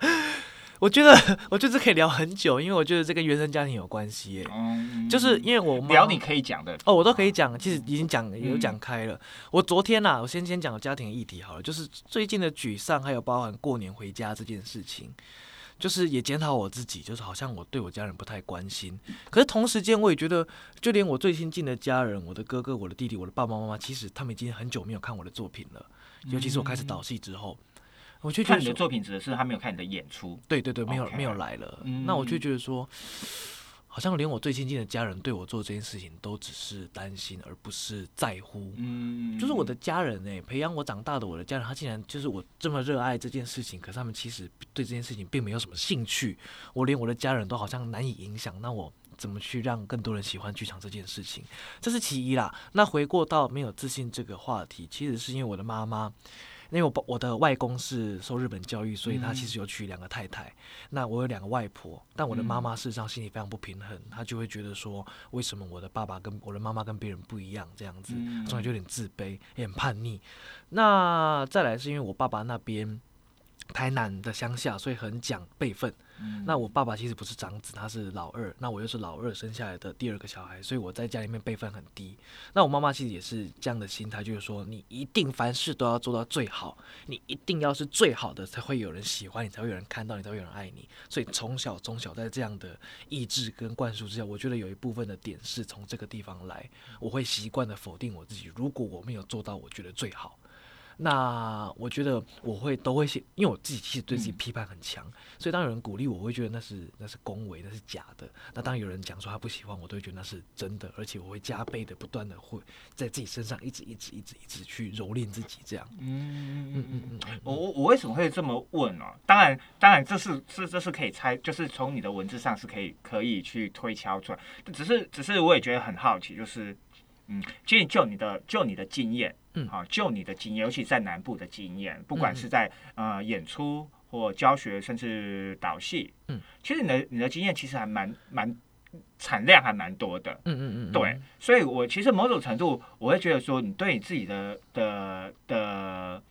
我觉得，我觉得这可以聊很久，因为我觉得这跟原生家庭有关系耶。嗯，就是因为我聊你可以讲的哦，我都可以讲，其实已经讲有嗯讲开了。我昨天呐、我先先讲家庭议题好了，就是最近的沮丧，还有包含过年回家这件事情，就是也检讨我自己，就是好像我对我家人不太关心。可是同时间，我也觉得，就连我最亲近的家人，我的哥哥、我的弟弟、我的爸爸妈妈，其实他们已经很久没有看我的作品了，尤其是我开始导戏之后，我就觉得看你的作品指的是他没有看你的演出，对对对，没有没有来了。嗯那我就觉得说，好像连我最亲近的家人对我做这件事情都只是担心，而不是在乎。嗯，就是我的家人哎、培养我长大的我的家人，他竟然就是我这么热爱这件事情，可是他们其实对这件事情并没有什么兴趣，我连我的家人都好像难以影响，那我怎么去让更多人喜欢剧场这件事情？这是其一啦。那回过到没有自信这个话题，其实是因为我的妈妈。因为我我的外公是受日本教育，所以他其实有娶两个太太。那我有两个外婆，但我的妈妈事实上心里非常不平衡，她就会觉得说，为什么我的爸爸跟我的妈妈跟别人不一样这样子，所以就有点自卑，也很叛逆。那再来是因为我爸爸那边台南的乡下，所以很讲辈分。嗯那我爸爸其实不是长子，他是老二，那我又是老二生下来的第二个小孩，所以我在家里面辈分很低。那我妈妈其实也是这样的心态，就是说你一定凡事都要做到最好，你一定要是最好的，才会有人喜欢你，才会有人看到你，才会有人爱你。所以从小从小在这样的意志跟灌输之下，我觉得有一部分的点是从这个地方来，我会习惯的否定我自己。如果我没有做到我觉得最好，那我觉得我会都会先，因为我自己其实对自己批判很强，所以当有人鼓励我，我会觉得那是那是恭维，那是假的。那当有人讲说他不喜欢我，都会觉得那是真的，而且我会加倍的不断的会在自己身上一直一直一直一直去蹂躏自己，这样。嗯嗯嗯嗯嗯，我我我为什么会这么问呢、当然，当然这是这这是可以猜，就是从你的文字上是可以可以去推敲出来。只是只是我也觉得很好奇，就是嗯，其实就你的就你的经验，嗯好、就你的经验，尤其在南部的经验，不管嗯是在呃演出或教学，甚至导戏，嗯，其实你的你的经验其实还蛮蛮产量还蛮多的。嗯嗯嗯，对，所以我其实某种程度，我会觉得说，你对你自己的的的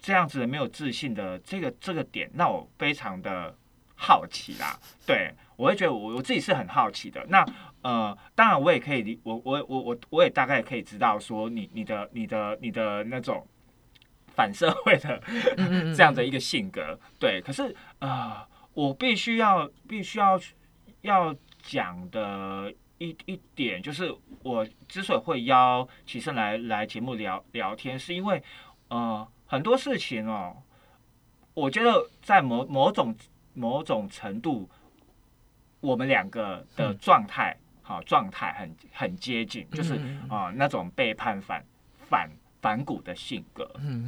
这样子的没有自信的这个这个点，让我非常的好奇啦。对我会觉得我我自己是很好奇的。那呃，当然我也可以理，我我我我我也大概可以知道说你你的你的你的那种反社会的嗯这样的一个性格，对。可是呃，我必须要必须要要讲的一一点，就是我之所以会邀齐胜来来节目聊聊天，是因为呃很多事情哦，我觉得在某某种某种程度，我们两个的嗯状态，好、状态很很接近，就是啊、那种背叛反反反骨的性格，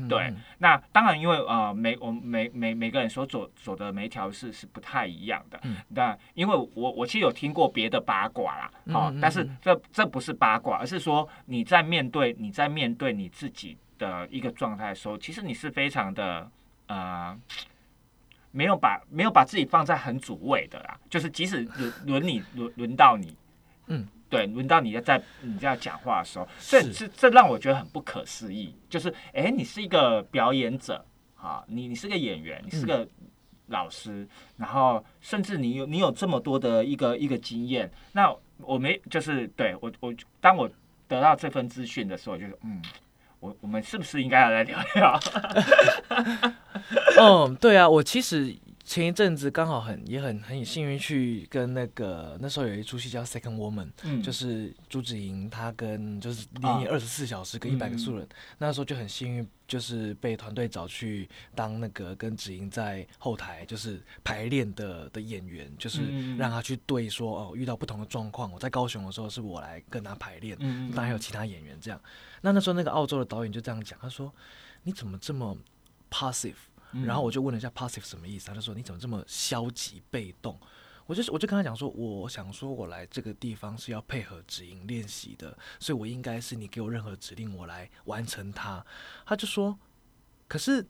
对，那当然，因为呃，每我们每每每个人所走走的每一条是是不太一样的。嗯因为我我其实有听过别的八卦啦，好、但是嗯这这不是八卦，而是说你在面对你在面对你自己的一个状态的时候，其实你是非常的呃。没有把没有把自己放在很主位的啦，就是即使轮轮你轮轮到你，嗯，对，轮到你在你在讲话的时候，这是这这让我觉得很不可思议。就是，哎，你是一个表演者啊，你你是个演员，你是个老师，然后甚至你有你有这么多的一个一个经验，那我没就是对我我当我得到这份资讯的时候，我就是嗯。我我们是不是应该要来聊聊？<laughs> 嗯，对啊，我其实前一阵子刚好很也很很幸运去跟那个那时候有一出戏叫《Second Woman》，嗯。就是朱子莹她跟就是啊。连演二十四小时跟一百个素人，嗯那时候就很幸运，就是被团队找去当那个跟子莹在后台就是排练的的演员，就是嗯让他去对说哦遇到不同的状况，我在高雄的时候是我来跟他排练，嗯。当然还有其他演员这样。那那时候那个澳洲的导演就这样讲，他说你怎么这么 passive？嗯然后我就问了一下 passive 什么意思，他就说你怎么这么消极被动？我就我就跟他讲说，我想说我来这个地方是要配合指引练习的，所以我应该是你给我任何指令，我来完成它。他就说，可是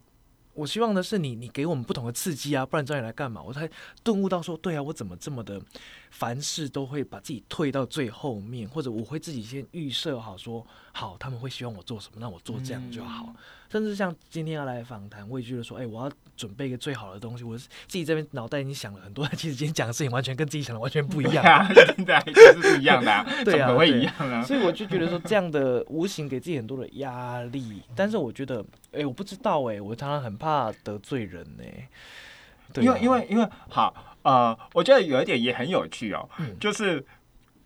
我希望的是你，你给我们不同的刺激啊，不然找你来干嘛？我才顿悟到说，对啊，我怎么这么的凡事都会把自己退到最后面，或者我会自己先预设好说，好他们会希望我做什么，那我做这样就好。甚至像今天要来访谈，我也觉得说，哎、我要准备一个最好的东西。我是自己这边脑袋已经想了很多，其实今天讲的事情完全跟自己想的完全不一样。<laughs> 对啊，是不一样的、啊，<laughs> 对啊怎么会一样啊？所以我就觉得说，这样的无形给自己很多的压力。但是我觉得，哎、我不知道、哎，我常常很怕得罪人呢、对啊因为因为因为好呃，我觉得有一点也很有趣哦，嗯就是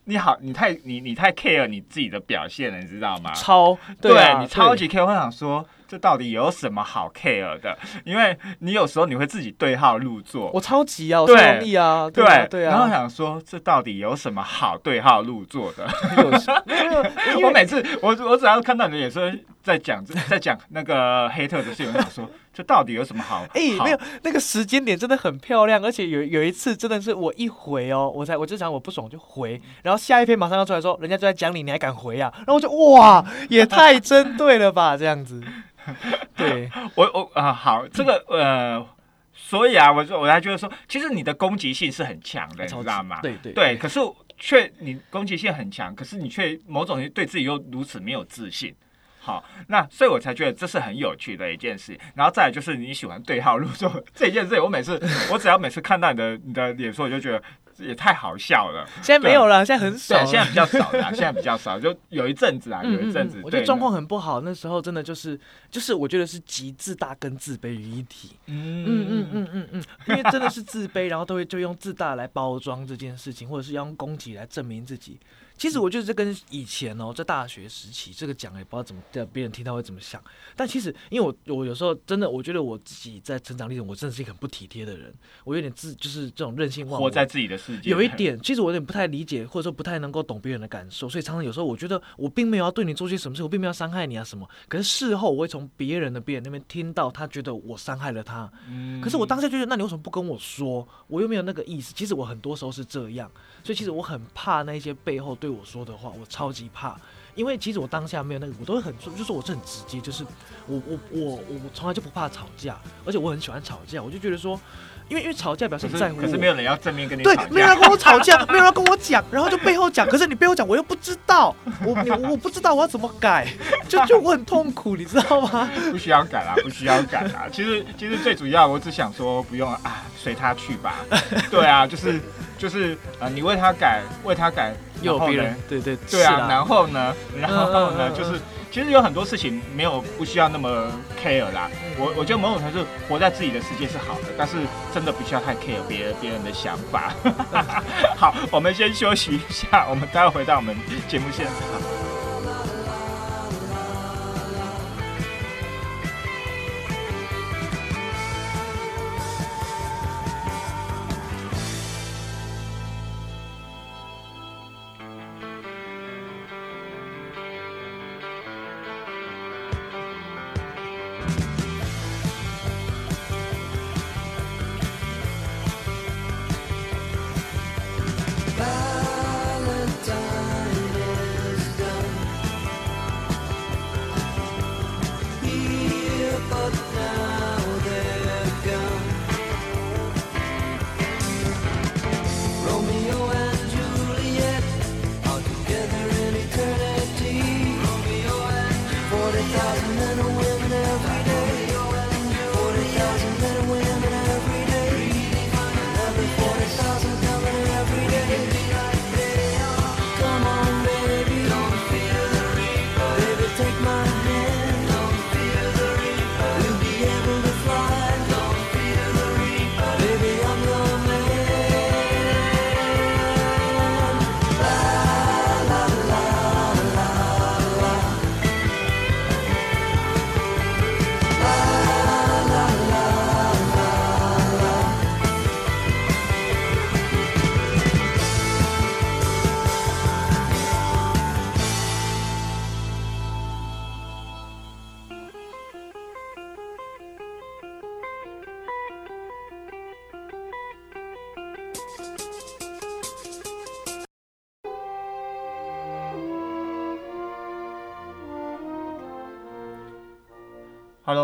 你好，你太你你太 care 你自己的表现了，你知道吗？超对啊，你超级 care，我想说这到底有什么好 care 的？因为你有时候你会自己对号入座，我超级啊，我对超容易啊，对啊对然后啊，想说这到底有什么好对号入座的？<laughs> <laughs> 因为我每次我我只要看到你的眼神在讲在讲那个黑特的时候，有人想说，这到底有什么好？哎、好没有那个时间点真的很漂亮，而且有有一次真的是我一回哦，我才我就想我不爽就回，然后下一篇马上要出来说，人家就在讲你，你还敢回啊？然后我就哇，也太针对了吧，这样子。<laughs> 对，我我啊、好，这个呃，所以啊，我就我还觉得说，其实你的攻击性是很强的，你知道吗？对对对，可是却你攻击性很强，可是你却某种对自己又如此没有自信。好，那所以我才觉得这是很有趣的一件事。然后再来就是你喜欢对号入座 <laughs> 这件事，我每次我只要每次看到你的你的脸书，我就觉得也太好笑了。现在没有了，现在很少对，现在比较少了，现在比较少，就有一阵子啊，有一阵子，嗯嗯嗯我觉得状况很不好，那时候真的就是就是我觉得是集自大跟自卑于一体。嗯嗯嗯嗯嗯嗯，因为真的是自卑，然后都会就用自大来包装这件事情，或者是要用攻击来证明自己。其实我觉得这跟以前哦，在大学时期这个讲也不知道怎么让别人听到会怎么想。但其实因为我我有时候真的我觉得我自己在成长历程，我真的是一个很不体贴的人，我有点自就是这种任性忘我。活在自己的世界，有一点，其实我有点不太理解，或者说不太能够懂别人的感受，所以常常有时候我觉得我并没有要对你做些什么事，我并没有要伤害你啊什么。可是事后我会从别人的别人那边听到，他觉得我伤害了他，嗯可是我当下就觉得，那你为什么不跟我说？我又没有那个意思。其实我很多时候是这样，所以其实我很怕那些背后对我说的话，我超级怕。因为其实我当下没有那个，我都会很，就是我是很直接，就是我我我我从来就不怕吵架，而且我很喜欢吵架，我就觉得说，因为因为吵架表示在乎我，可是没有人要正面跟你对没有人跟我吵架，没有人 <laughs> 跟我讲，然后就背后讲，可是你背后讲我又不知道，我你我不知道我要怎么改，<laughs> 就就我很痛苦，你知道吗？不需要改啦，不需要改啦。<laughs> 其实其实最主要，我只想说不用啊，随他去吧。对啊，就是就是呃，你为他改，为他改，有别人，对对对啊，然后呢，然后呢，就是其实有很多事情没有不需要那么 care 啦。我我觉得某种程度活在自己的世界是好的，但是真的不需要太 care 别人别人的想法。<laughs> 好，我们先休息一下，我们待会回到我们节目现场。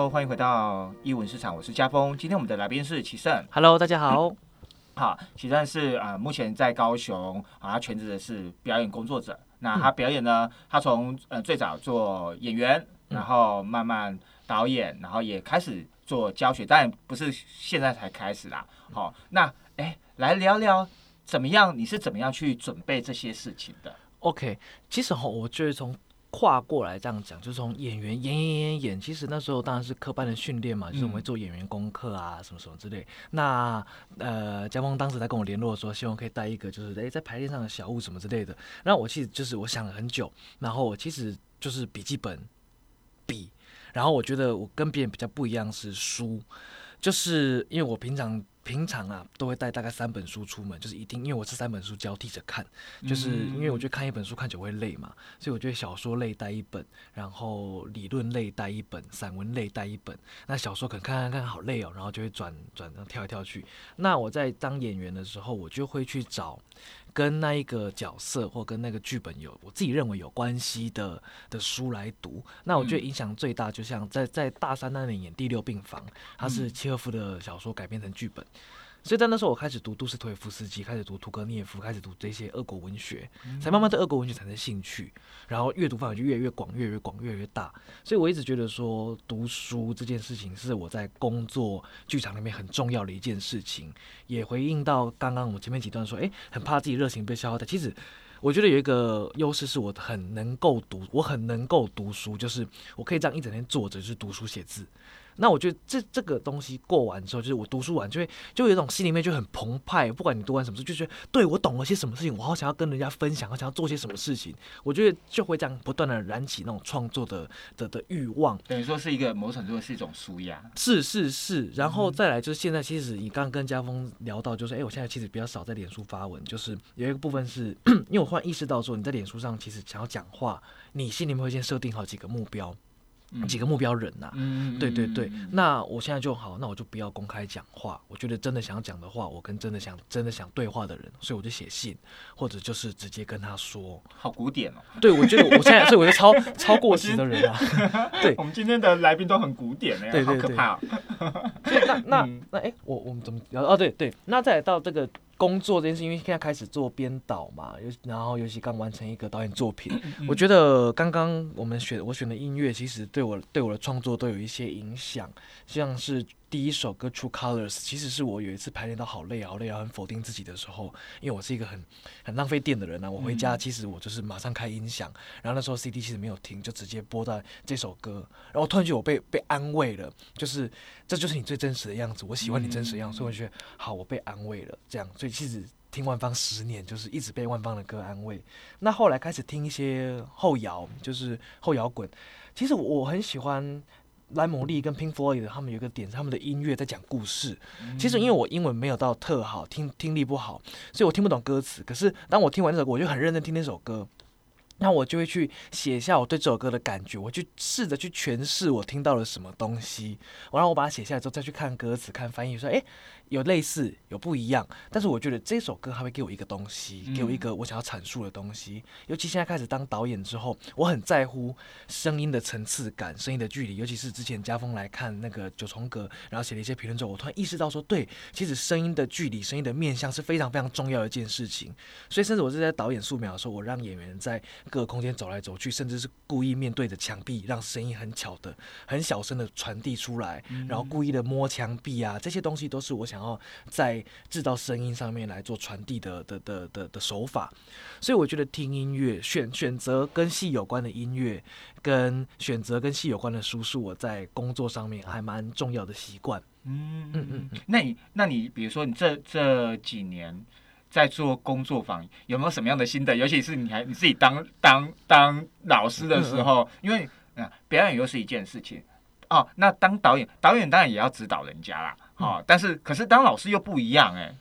Hello，欢迎回到译文市场，我是家峰。今天我们的来宾是启胜。Hello，大家好。<coughs> 好，启胜是啊、呃目前在高雄啊，他全职的是表演工作者。那他表演呢，他从呃最早做演员，然后慢慢导演，然后也开始做教学，当然不是现在才开始啦。好、那哎，来聊聊怎么样？你是怎么样去准备这些事情的？OK，其实哈，我觉得从跨过来这样讲，就是从演员演演演演，其实那时候当然是科班的训练嘛，就是我们会做演员功课啊，什么什么之类。那呃，江峰当时在跟我联络说，希望可以带一个就是诶在排练上的小物什么之类的。那我其实就是我想了很久，然后我其实就是笔记本、笔，然后我觉得我跟别人比较不一样是书，就是因为我平常。平常啊都会带大概三本书出门，就是一定因为我是三本书交替着看，就是因为我觉得看一本书看久会累嘛，所以我觉得小说类带一本，然后理论类带一本，散文类带一本。那小说可能看看看好累哦，然后就会转转跳一跳去。那我在当演员的时候，我就会去找跟那一个角色或跟那个剧本有我自己认为有关系的的书来读。那我觉得影响最大，就像在在大三那年演《第六病房》，它是契诃夫的小说改编成剧本。所以在那时候，我开始读杜斯托耶夫斯基，开始读屠格涅夫，开始读这些俄国文学，才慢慢对俄国文学产生兴趣，然后阅读范围就越来越广，越来越广，越来越大。所以我一直觉得说，读书这件事情是我在工作剧场里面很重要的一件事情。也回应到刚刚我们前面几段说，诶，很怕自己热情被消耗掉。其实我觉得有一个优势是我很能够读，我很能够读书，就是我可以这样一整天坐着就是读书写字。那我觉得这这个东西过完之后，就是我读书完就会就有一种心里面就很澎湃。不管你读完什么书，就觉得对我懂了些什么事情，我好想要跟人家分享，好想要做些什么事情。我觉得就会这样不断的燃起那种创作的的的欲望。等于说是一个某种程度是一种舒压。是是是，然后再来就是现在，其实你刚刚跟家峰聊到，就是哎，我现在其实比较少在脸书发文，就是有一个部分是 <clears throat> 因为我忽然意识到说，你在脸书上其实想要讲话，你心里面会先设定好几个目标。几个目标人呐，对对对，那我现在就好，那我就不要公开讲话。我觉得真的想讲的话，我跟真的想真的想对话的人，所以我就写信，或者就是直接跟他说。好古典哦。对，我觉得我现在，所以我就超 <laughs> 超过时的人啊。对，我们今天的来宾都很古典哎，对好可怕。所以那那那哎，我我们怎么聊？哦，对对，那再到这个。工作这件事，因为现在开始做编导嘛，尤然后尤其刚完成一个导演作品，我觉得刚刚我们选我选的音乐，其实对我对我的创作都有一些影响，像是。第一首歌《True Colors》其实是我有一次排练到好累好累啊，很否定自己的时候，因为我是一个很很浪费电的人啊。我回家其实我就是马上开音响，然后那时候 CD 其实没有听，就直接播到这首歌，然后突然觉得我被被安慰了，就是这就是你最真实的样子，我喜欢你真实的样子，所以我觉得好，我被安慰了。这样，所以其实听万芳十年，就是一直被万芳的歌安慰。那后来开始听一些后摇，就是后摇滚，其实我很喜欢。莱姆利跟 Pink Floyd 他们有一个点，他们的音乐在讲故事。其实因为我英文没有到特好，听听力不好，所以我听不懂歌词。可是当我听完这首歌，我就很认真听那首歌，那我就会去写下我对这首歌的感觉，我去试着去诠释我听到了什么东西。然后我把它写下来之后，再去看歌词、看翻译，说：“哎。”有类似，有不一样，但是我觉得这首歌还会给我一个东西，给我一个我想要阐述的东西。尤其现在开始当导演之后，我很在乎声音的层次感、声音的距离。尤其是之前家峰来看那个九重阁，然后写了一些评论之后，我突然意识到说，对，其实声音的距离、声音的面向是非常非常重要的一件事情。所以，甚至我是在导演素描的时候，我让演员在各个空间走来走去，甚至是故意面对着墙壁，让声音很巧的、很小声的传递出来，然后故意的摸墙壁啊，这些东西都是我想。然后在制造声音上面来做传递的的的的的手法，所以我觉得听音乐选选择跟戏有关的音乐，跟选择跟戏有关的书，是我在工作上面还蛮重要的习惯。嗯嗯嗯，那你那你比如说你这这几年在做工作坊，有没有什么样的心得？尤其是你还你自己当当当老师的时候，因为嗯表演又是一件事情哦，那当导演导演当然也要指导人家啦。好，但是可是当老师又不一样哎，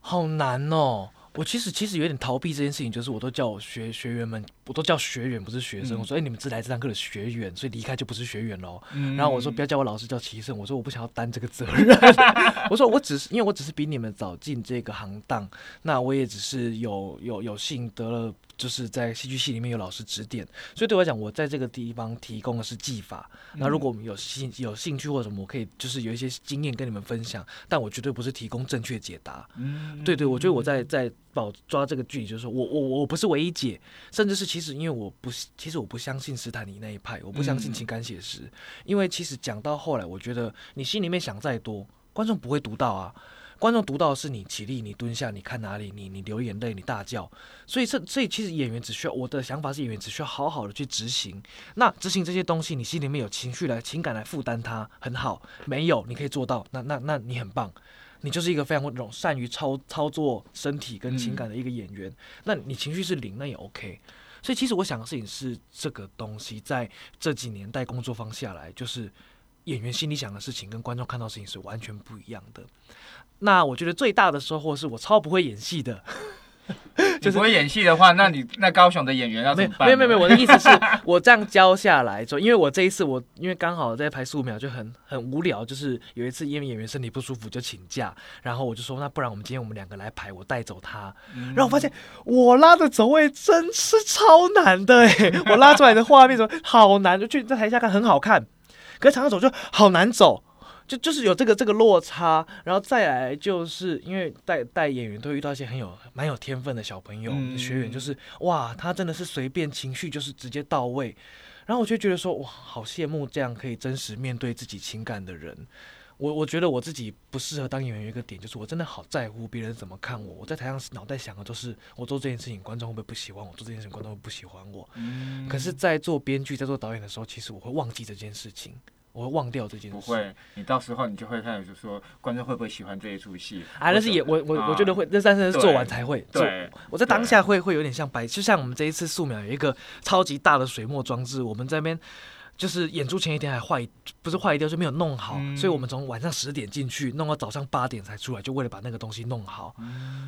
好难哦。我其实其实有点逃避这件事情，就是我都叫我学学员们，我都叫学员不是学生。我说哎，你们是来这堂课的学员，所以离开就不是学员喽。然后我说不要叫我老师，叫齐胜。我说我不想要担这个责任。<laughs> 我说我只是因为我只是比你们早进这个行当，那我也只是有有有幸得了。就是在戏剧系里面有老师指点，所以对我来讲，我在这个地方提供的是技法。那如果我们有兴有兴趣或者什么，我可以就是有一些经验跟你们分享，但我绝对不是提供正确解答。嗯，对对，我觉得我在在保抓这个距离，就是说我我我不是唯一解，甚至是其实因为我不其实我不相信斯坦尼那一派，我不相信情感写实，因为其实讲到后来，我觉得你心里面想再多，观众不会读到啊。观众读到的是你起立，你蹲下，你看哪里，你你流眼泪，你大叫。所以这所以其实演员只需要我的想法是演员只需要好好的去执行。那执行这些东西，你心里面有情绪来情感来负担它很好。没有你可以做到，那那那你很棒，你就是一个非常那种善于操操作身体跟情感的一个演员。那你情绪是零，那也 OK。所以其实我想的事情是这个东西，在这几年带工作方下来就是。演员心里想的事情跟观众看到事情是完全不一样的。那我觉得最大的收获是我超不会演戏的。<laughs> 就是不会演戏的话，那你那高雄的演员要怎么办？没有没有没有，我的意思是我这样教下来之后，因为我这一次我因为刚好在拍素描就很很无聊，就是有一次因为演员身体不舒服就请假，然后我就说那不然我们今天我们两个来排，我带走他，然后我发现我拉的走位真是超难的哎，我拉出来的画面怎么好难，就去在台下看很好看，可是场上走就好难走。就就是有这个这个落差，然后再来就是因为带带演员都会遇到一些很有蛮有天分的小朋友、嗯学员，就是哇，他真的是随便情绪就是直接到位，然后我就觉得说哇，好羡慕这样可以真实面对自己情感的人。我我觉得我自己不适合当演员，有一个点就是我真的好在乎别人怎么看我。我在台上脑袋想的都是我做这件事情，观众会不会不喜欢我？做这件事情，观众会不喜欢我。嗯可是，在做编剧、在做导演的时候，其实我会忘记这件事情，我会忘掉这件事。不会，你到时候你就会开始说观众会不会喜欢这一出戏啊，那是也我我我觉得会，那但是是做完才会做。对，我在当下会会有点像白，就像我们这一次素描有一个超级大的水墨装置，我们这边就是演出前一天还坏，不是坏掉，就没有弄好，嗯所以我们从晚上十点进去，弄到早上八点才出来，就为了把那个东西弄好。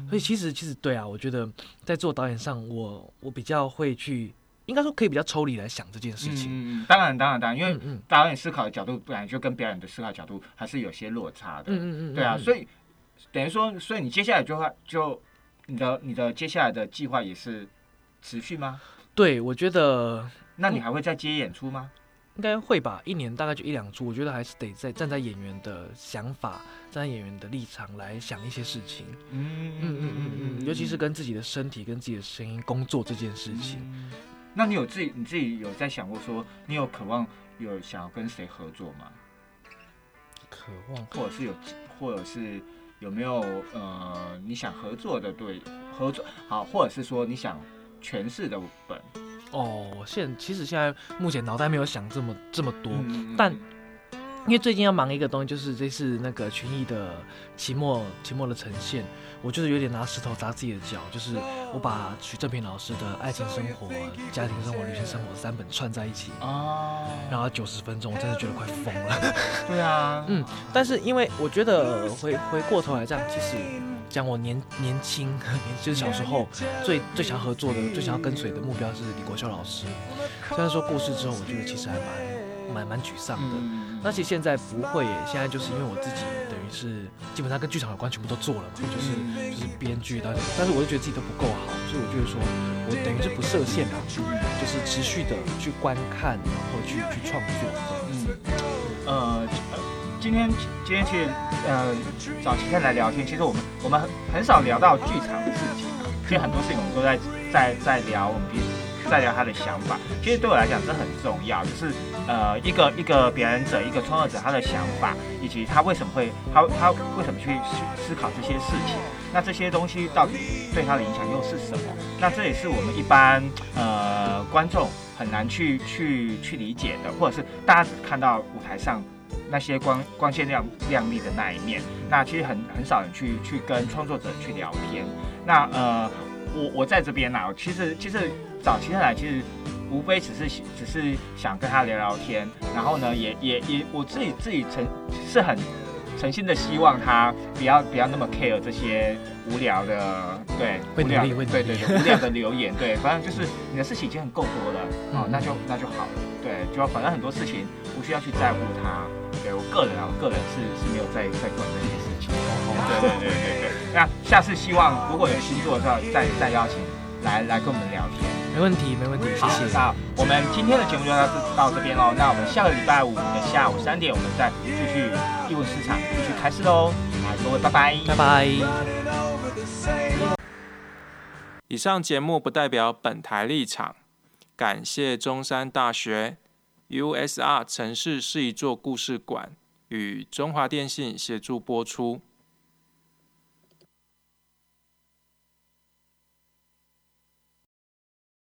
所以其实其实对啊，我觉得在做导演上，我我比较会去，应该说可以比较抽离来想这件事情。嗯当然当然当然，因为导演思考的角度本来就跟表演的思考角度还是有些落差的。嗯嗯嗯，对啊，所以等于说，所以你接下来就会就你的你的接下来的计划也是持续吗？对我觉得那你还会再接演出吗？应该会吧，一年大概就一两出，我觉得还是得在站在演员的想法、站在演员的立场来想一些事情。嗯嗯嗯嗯嗯，尤其是跟自己的身体、跟自己的声音工作这件事情。嗯那你有自己你自己有在想过说，你有渴望有想要跟谁合作吗？渴望。或者是有，或者是有没有呃你想合作的对合作好，或者是说你想诠释的本。哦，我现其实现在目前脑袋没有想这么这么多，嗯但因为最近要忙一个东西，就是这次那个群艺的期末期末的呈现，我就是有点拿石头砸自己的脚，就是我把徐正平老师的爱情生活、家庭生活、旅行生活三本串在一起，哦，然后九十分钟，我真的觉得快疯了。对啊，<laughs> 嗯，但是因为我觉得回回过头来这样，其实讲我年年轻，<laughs> 就是小时候最最想合作的、最想要跟随的目标是李国修老师。虽然说过世之后，我觉得其实还蛮蛮蛮沮丧的。嗯那其实现在不会耶，现在就是因为我自己等于是基本上跟剧场有关全部都做了嘛，就是就是编剧导演，但是我就觉得自己都不够好，所以我觉得说我等于是不设限嘛，就是持续的去观看，然后去去创作。嗯，呃，呃今天今天其实呃找齐天来聊天，其实我们我们很很少聊到剧场的事情啊，其实很多事情我们都在在在聊我们彼此在聊他的想法。其实对我来讲这很重要，就是呃一个一个表演者一个创作者他的想法，以及他为什么会他他为什么去思思考这些事情，那这些东西到底对他的影响又是什么？那这也是我们一般呃观众很难去去去理解的，或者是大家只看到舞台上那些光光鲜亮亮丽的那一面，那其实很很少人去去跟创作者去聊天。那呃，我我在这边呢、其实其实找齐天来，其实无非只是只是想跟他聊聊天，然后呢，也也也我自己自己诚是很诚心的希望他不要不要那么 care 这些无聊的对会无聊努力会努力对对对无聊的留言，对，反正就是你的事情已经很够多了，哦，嗯那就那就好了，对，就反正很多事情不需要去在乎他。对我个人啊，我个人是是没有在在管这些事情。对对对对对。那下次希望如果有新作的时候，再再邀请来来跟我们聊天。没问题，没问题，谢好，谢。那我们今天的节目就到这到这边喽。那我们下个礼拜五的下午三点，我们再继续义务市场继续开始喽。好，各位拜拜，拜拜。以上节目不代表本台立场，感谢中山大学 USR 城市是一座故事馆与中华电信协助播出。